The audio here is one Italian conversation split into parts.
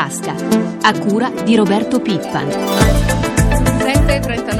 tasca, a cura di Roberto Pippan. 7.39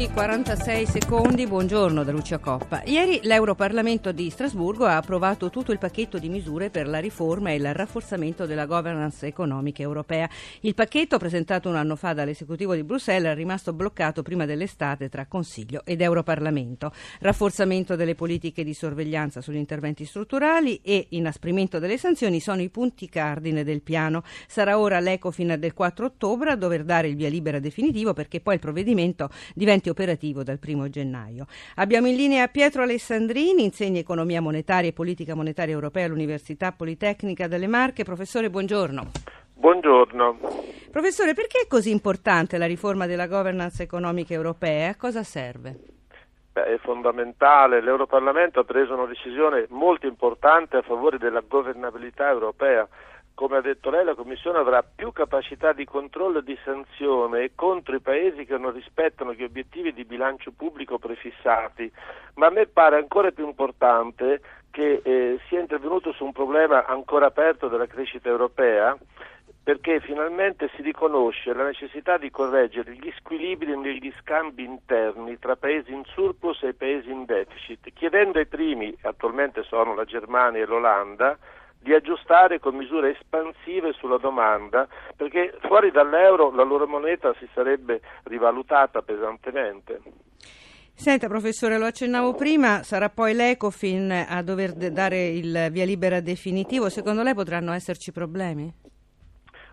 minuti 46 secondi, buongiorno da Lucia Coppa. Ieri l'Europarlamento di Strasburgo ha approvato tutto il pacchetto di misure per la riforma e il rafforzamento della governance economica europea. Il pacchetto, presentato un anno fa dall'esecutivo di Bruxelles, è rimasto bloccato prima dell'estate tra Consiglio ed Europarlamento. Rafforzamento delle politiche di sorveglianza sugli interventi strutturali e inasprimento delle sanzioni sono i punti cardine del piano. Sarà ora l'Ecofin del 4 ottobre a dover dare il via libera definitivo perché poi il provvedimento diventi operativo dal 1 gennaio. Abbiamo in linea Pietro Alessandrini, insegna economia monetaria e politica monetaria europea all'Università Politecnica delle Marche. Professore, buongiorno. Buongiorno. Professore, perché è così importante la riforma della governance economica europea? A cosa serve? Beh, è fondamentale. L'Europarlamento ha preso una decisione molto importante a favore della governabilità europea come ha detto lei, la Commissione avrà più capacità di controllo e di sanzione contro i paesi che non rispettano gli obiettivi di bilancio pubblico prefissati, ma a me pare ancora più importante che eh, sia intervenuto su un problema ancora aperto della crescita europea, perché finalmente si riconosce la necessità di correggere gli squilibri negli scambi interni tra paesi in surplus e paesi in deficit, chiedendo ai primi, attualmente sono la Germania e l'Olanda, di aggiustare con misure espansive sulla domanda, perché fuori dall'euro la loro moneta si sarebbe rivalutata pesantemente. Senta professore, lo accennavo prima, sarà poi l'Ecofin a dover dare il via libera definitivo, secondo lei potranno esserci problemi?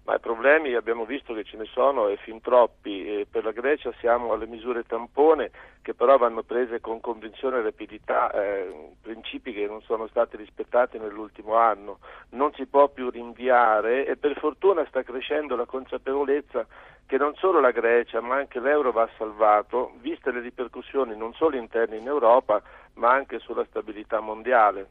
Ma i problemi abbiamo visto che ce ne sono e fin troppi. E per la Grecia siamo alle misure tampone che però vanno prese con convinzione e rapidità, eh, principi che non sono stati rispettati nell'ultimo anno. Non si può più rinviare e per fortuna sta crescendo la consapevolezza che non solo la Grecia ma anche l'euro va salvato, viste le ripercussioni non solo interne in Europa ma anche sulla stabilità mondiale.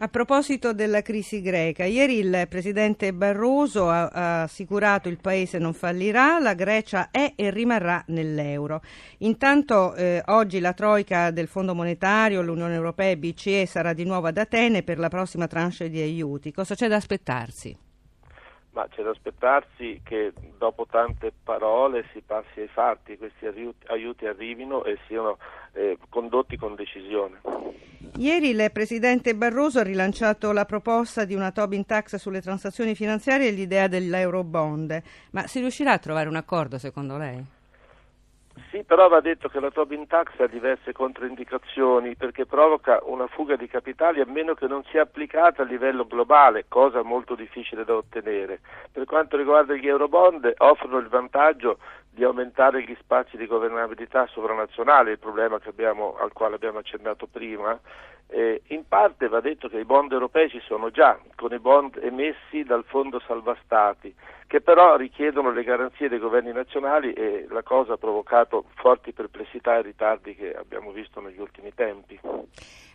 A proposito della crisi greca, ieri il presidente Barroso ha, ha assicurato che il paese non fallirà, la Grecia è e rimarrà nell'euro. Intanto eh, oggi la troica del Fondo Monetario, l'Unione Europea e BCE sarà di nuovo ad Atene per la prossima tranche di aiuti. Cosa c'è da aspettarsi? Ma c'è da aspettarsi che dopo tante parole si passi ai fatti, questi aiuti, arrivino e siano eh, condotti con decisione. Ieri il Presidente Barroso ha rilanciato la proposta di una Tobin tax sulle transazioni finanziarie e l'idea dell'Eurobond, ma si riuscirà a trovare un accordo secondo lei? Sì, però va detto che la Tobin Tax ha diverse controindicazioni perché provoca una fuga di capitali a meno che non sia applicata a livello globale, cosa molto difficile da ottenere. Per quanto riguarda gli Eurobond, offrono il vantaggio di aumentare gli spazi di governabilità sovranazionale, il problema abbiamo, al quale abbiamo accennato prima. Eh, in parte va detto che i bond europei ci sono già, con i bond emessi dal Fondo Salva Stati, che però richiedono le garanzie dei governi nazionali e la cosa ha provocato forti perplessità e ritardi che abbiamo visto negli ultimi tempi.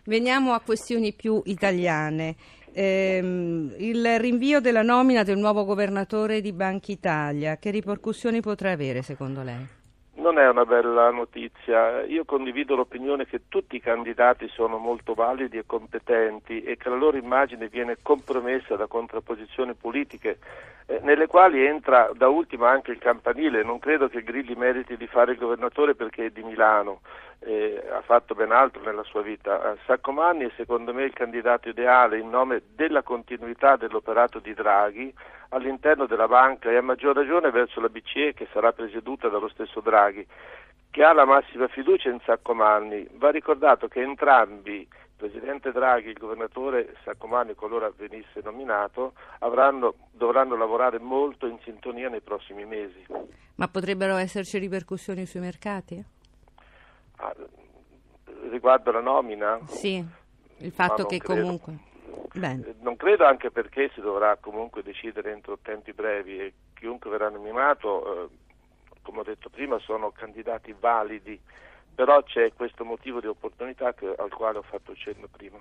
Veniamo a questioni più italiane. Ehm, il rinvio della nomina del nuovo governatore di Banca Italia, che ripercussioni potrà avere secondo lei? Non è una bella notizia. Io condivido l'opinione che tutti i candidati sono molto validi e competenti e che la loro immagine viene compromessa da contrapposizioni politiche eh, nelle quali entra da ultimo anche il campanile. Non credo che Grilli meriti di fare il governatore perché è di Milano, eh, ha fatto ben altro nella sua vita. Saccomanni è secondo me il candidato ideale in nome della continuità dell'operato di Draghi all'interno della banca e a maggior ragione verso la BCE che sarà presieduta dallo stesso Draghi, che ha la massima fiducia in Saccomanni. Va ricordato che entrambi, il Presidente Draghi e il Governatore Saccomanni, qualora venisse nominato, avranno, dovranno lavorare molto in sintonia nei prossimi mesi. Ma potrebbero esserci ripercussioni sui mercati? Ah, riguardo la nomina? Sì, il fatto che credo. comunque... Bene. Eh, non credo anche perché si dovrà comunque decidere entro tempi brevi e chiunque verrà nominato, eh, come ho detto prima, sono candidati validi però c'è questo motivo di opportunità che, al quale ho fatto cenno prima.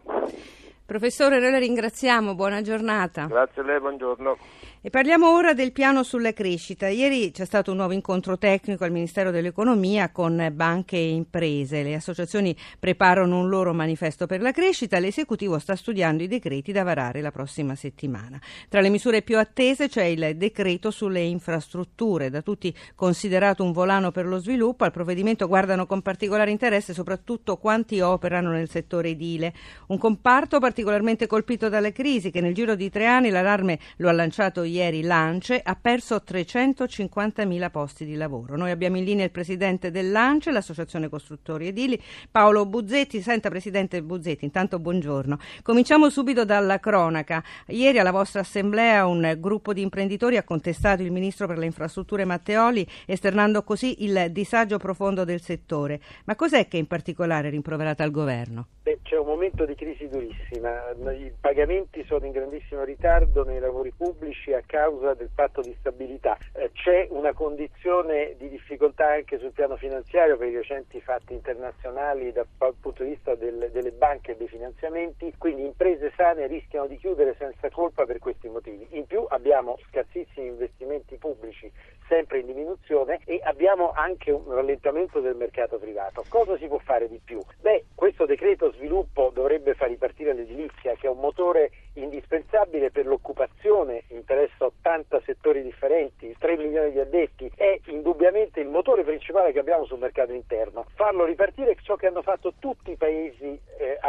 Professore, noi la ringraziamo, buona giornata. Grazie a lei, buongiorno. E parliamo ora del piano sulla crescita. Ieri c'è stato un nuovo incontro tecnico al Ministero dell'Economia con banche e imprese. Le associazioni preparano un loro manifesto per la crescita. L'esecutivo sta studiando i decreti da varare la prossima settimana. Tra le misure più attese c'è il decreto sulle infrastrutture, da tutti considerato un volano per lo sviluppo. Al provvedimento guardano con particolare interesse soprattutto quanti operano nel settore edile. Un comparto particolarmente colpito dalle crisi che nel giro di tre anni l'allarme lo ha lanciato ieri Lance, ha perso 350.000 posti di lavoro. Noi abbiamo in linea il presidente del Lance, l'Associazione Costruttori Edili, Paolo Buzzetti. Senta, presidente Buzzetti, intanto buongiorno. Cominciamo subito dalla cronaca. Ieri alla vostra assemblea un gruppo di imprenditori ha contestato il ministro per le infrastrutture Matteoli, esternando così il disagio profondo del settore. Ma cos'è che in particolare rimproverate al governo? Beh, c'è un momento di crisi durissima, i pagamenti sono in grandissimo ritardo nei lavori pubblici a causa del patto di stabilità, eh, c'è una condizione di difficoltà anche sul piano finanziario per i recenti fatti internazionali dal punto di vista del, delle banche e dei finanziamenti, quindi imprese sane rischiano di chiudere senza colpa per questi motivi. In più abbiamo scarsissimi investimenti pubblici sempre in diminuzione e abbiamo anche un rallentamento del mercato privato. Cosa si può fare di più? Beh, questo decreto sviluppo dovrebbe far ripartire l'edilizia, che è un motore indispensabile per l'occupazione, interessa 80 settori differenti, 3 milioni di addetti, è indubbiamente il motore principale che abbiamo sul mercato interno. Farlo ripartire è ciò che hanno fatto tutti i paesi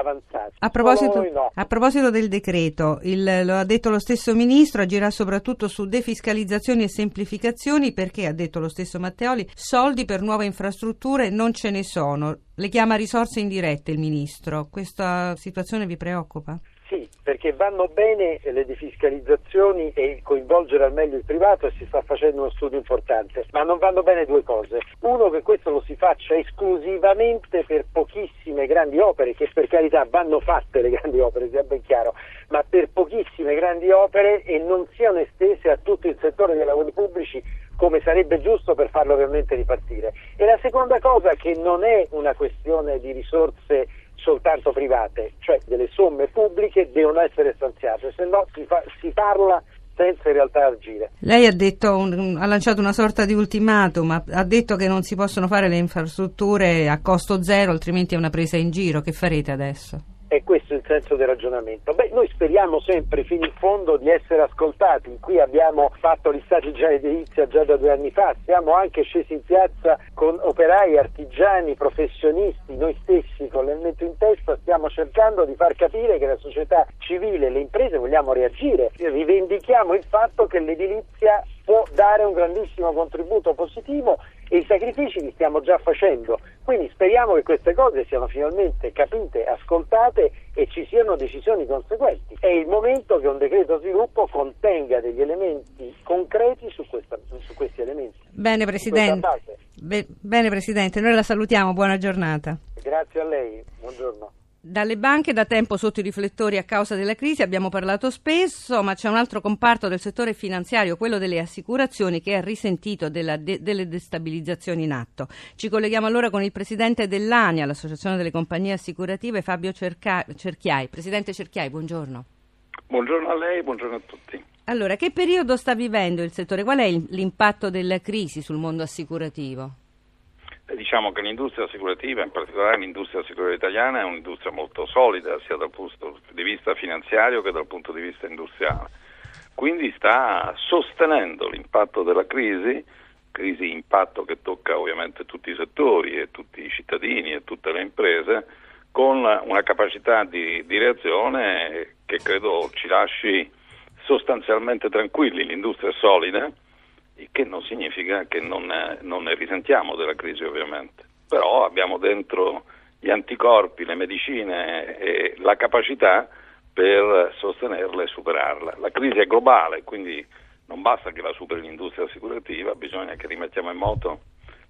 avanzati. A proposito, no. a proposito, del decreto, il, lo ha detto lo stesso Ministro, agirà soprattutto su defiscalizzazioni e semplificazioni perché, ha detto lo stesso Matteoli, soldi per nuove infrastrutture non ce ne sono. Le chiama risorse indirette il Ministro. Questa situazione vi preoccupa? Sì, perché vanno bene le defiscalizzazioni e coinvolgere al meglio il privato e si sta facendo uno studio importante, ma non vanno bene due cose. Uno che questo lo si faccia esclusivamente per pochissime grandi opere, che per carità vanno fatte le grandi opere, sia ben chiaro, ma per pochissime grandi opere e non siano estese a tutto il settore dei lavori pubblici come sarebbe giusto per farlo realmente ripartire. E la seconda cosa che non è una questione di risorse soltanto private, cioè delle somme pubbliche devono essere stanziate, se no si, fa, si parla senza in realtà agire. Lei ha, detto, un, ha, lanciato una sorta di ultimatum, ha, detto che non si possono fare le infrastrutture a costo zero, altrimenti è una presa in giro. Che farete adesso? È questo il senso del ragionamento. Beh, noi speriamo sempre fino in fondo di essere ascoltati. Qui abbiamo fatto gli stati già edilizia già da due anni fa, siamo anche scesi in piazza con operai, artigiani, professionisti, noi stessi con l'elmetto in testa stiamo cercando di far capire che la società civile e le imprese vogliamo reagire. Rivendichiamo il fatto che l'edilizia può dare un grandissimo contributo positivo e i sacrifici li stiamo già facendo. Quindi speriamo che queste cose siano finalmente capite, ascoltate e ci siano decisioni conseguenti. È il momento che un decreto sviluppo contenga degli elementi concreti su, questa, su questi elementi. Bene Presidente. Be- bene Presidente, noi la salutiamo, buona giornata. Grazie a lei, buongiorno. Dalle banche da tempo sotto i riflettori a causa della crisi abbiamo parlato spesso, ma c'è un altro comparto del settore finanziario, quello delle assicurazioni, che ha risentito de- delle destabilizzazioni in atto. Ci colleghiamo allora con il presidente dell'ANIA, l'Associazione delle Compagnie Assicurative, Fabio Cerca- Cerchiai. Presidente Cerchiai, buongiorno. Buongiorno a lei, buongiorno a tutti. Allora, che periodo sta vivendo il settore? Qual è l'impatto della crisi sul mondo assicurativo? Diciamo che l'industria assicurativa, in particolare l'industria assicurativa italiana, è un'industria molto solida sia dal punto di vista finanziario che dal punto di vista industriale. Quindi sta sostenendo l'impatto della crisi, crisi impatto che tocca ovviamente tutti i settori e tutti i cittadini e tutte le imprese, con una capacità di, di reazione che credo ci lasci sostanzialmente tranquilli. L'industria è solida il che non significa che non, non ne risentiamo della crisi ovviamente, però abbiamo dentro gli anticorpi, le medicine e la capacità per sostenerla e superarla. La crisi è globale, quindi non basta che la superi l'industria assicurativa, bisogna che rimettiamo in moto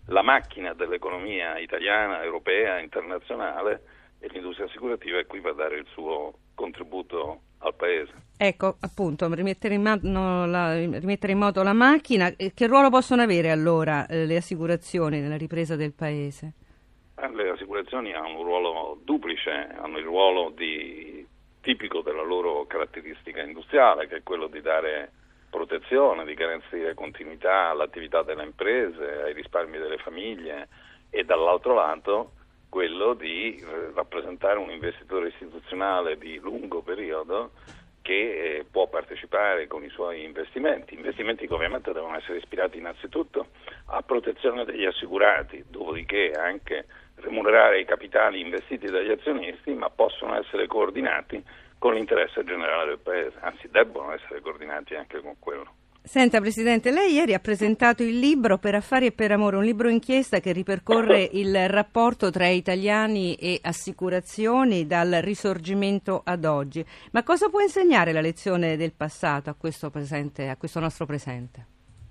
la macchina dell'economia italiana, europea, internazionale e l'industria assicurativa è qui per dare il suo contributo al Paese. Ecco, appunto, rimettere in, mano la, rimettere in moto la macchina. Che ruolo possono avere allora eh, le assicurazioni nella ripresa del Paese? Eh, le assicurazioni hanno un ruolo duplice, hanno il ruolo di, tipico della loro caratteristica industriale, che è quello di dare protezione, di garantire continuità all'attività delle imprese, ai risparmi delle famiglie e dall'altro lato quello di eh, rappresentare un investitore istituzionale di lungo periodo che eh, può partecipare con i suoi investimenti, investimenti che ovviamente devono essere ispirati innanzitutto a protezione degli assicurati, dopodiché anche remunerare i capitali investiti dagli azionisti, ma possono essere coordinati con l'interesse generale del Paese, anzi debbono essere coordinati anche con quello. Senta Presidente, lei ieri ha presentato il libro Per affari e per amore, un libro inchiesta che ripercorre il rapporto tra italiani e assicurazioni dal risorgimento ad oggi. Ma cosa può insegnare la lezione del passato a questo, presente, a questo nostro presente?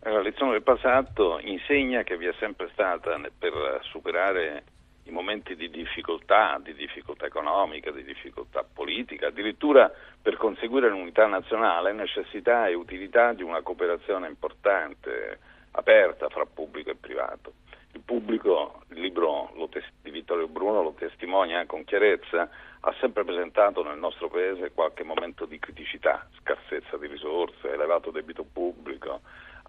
La lezione del passato insegna che vi è sempre stata per superare i momenti di difficoltà, di difficoltà economica, di difficoltà politica, addirittura per conseguire l'unità nazionale necessità e utilità di una cooperazione importante, aperta fra pubblico e privato. Il pubblico, il libro di Vittorio Bruno lo testimonia con chiarezza, ha sempre presentato nel nostro Paese qualche momento di criticità, scarsezza di risorse, elevato debito pubblico,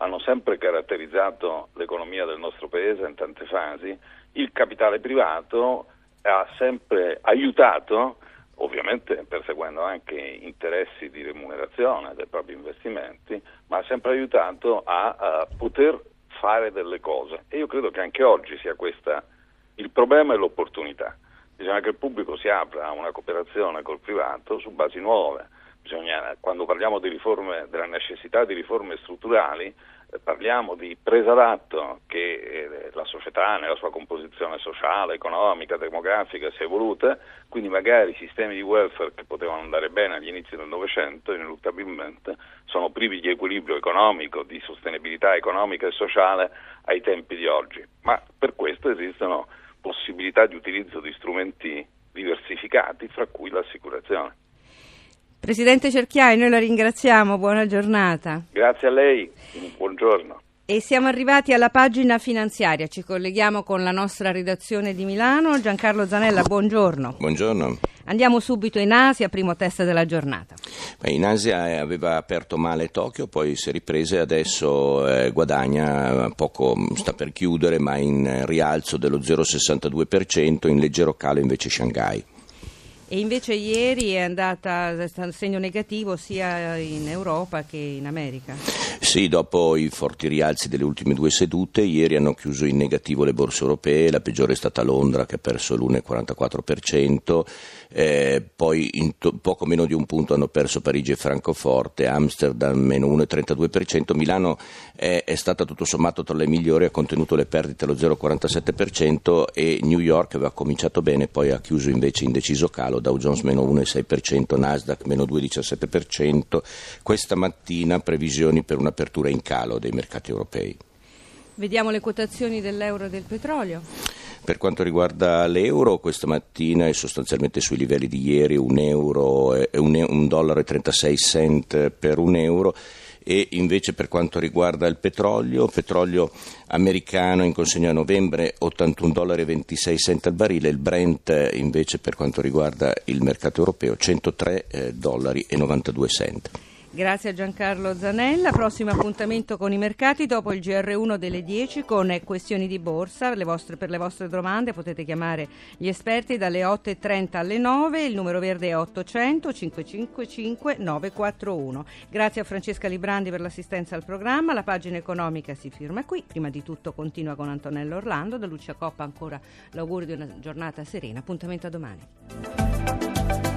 hanno sempre caratterizzato l'economia del nostro Paese in tante fasi il capitale privato ha sempre aiutato, ovviamente perseguendo anche interessi di remunerazione dei propri investimenti, ma ha sempre aiutato a, a poter fare delle cose. E io credo che anche oggi sia questa il problema e l'opportunità. Bisogna che il pubblico si apra a una cooperazione col privato su basi nuove. Bisogna, quando parliamo riforme, della necessità di riforme strutturali, parliamo di presa d'atto che eh, la società nella sua composizione sociale, economica, demografica si è evoluta, quindi magari i sistemi di welfare che potevano andare bene agli inizi del Novecento ineluttabilmente sono privi di equilibrio economico, di sostenibilità economica e sociale ai tempi di oggi, ma per questo esistono possibilità di utilizzo di strumenti diversificati, fra cui l'assicurazione. Presidente Cerchiai, noi la ringraziamo, buona giornata. Grazie a lei, buongiorno. E siamo arrivati alla pagina finanziaria, ci colleghiamo con la nostra redazione di Milano. Giancarlo Zanella, buongiorno. Buongiorno. Andiamo subito in Asia, primo test della giornata. In Asia eh, aveva aperto male Tokyo, poi si è ripresa e adesso eh, guadagna, poco sta per chiudere, ma in rialzo dello 0,62%, in leggero calo invece Shanghai. E invece ieri è andata a segno negativo sia in Europa che in America. Sì, dopo i forti rialzi delle ultime due sedute, ieri hanno chiuso in negativo le borse europee, la peggiore è stata Londra che ha perso l'1,44%, eh, poi to- poco meno di un punto hanno perso Parigi e Francoforte, Amsterdam meno 1,32%, Milano è, è stata tutto sommato tra le migliori, ha contenuto le perdite allo 0,47% e New York aveva cominciato bene, poi ha chiuso invece in deciso calo, Dow Jones meno 1,6%, Nasdaq meno 2,17%, questa mattina previsioni per un'apertura in calo dei mercati europei. Vediamo le quotazioni dell'euro e del petrolio. Per quanto riguarda l'euro, questa mattina è sostanzialmente sui livelli di ieri, un, euro, un, un dollaro e 36 cent per un euro e invece per quanto riguarda il petrolio, petrolio americano in consegna a novembre 81 dollari 26 cent al barile, il Brent invece per quanto riguarda il mercato europeo 103 eh, dollari 92 cent. Grazie a Giancarlo Zanella. Prossimo appuntamento con i mercati dopo il GR1 delle 10 con questioni di borsa. Le vostre, per le vostre domande potete chiamare gli esperti dalle 8.30 alle 9. Il numero verde è 800 555 941. Grazie a Francesca Librandi per l'assistenza al programma. La pagina economica si firma qui. Prima di tutto continua con Antonello Orlando. Da Lucia Coppa ancora l'augurio di una giornata serena. Appuntamento a domani.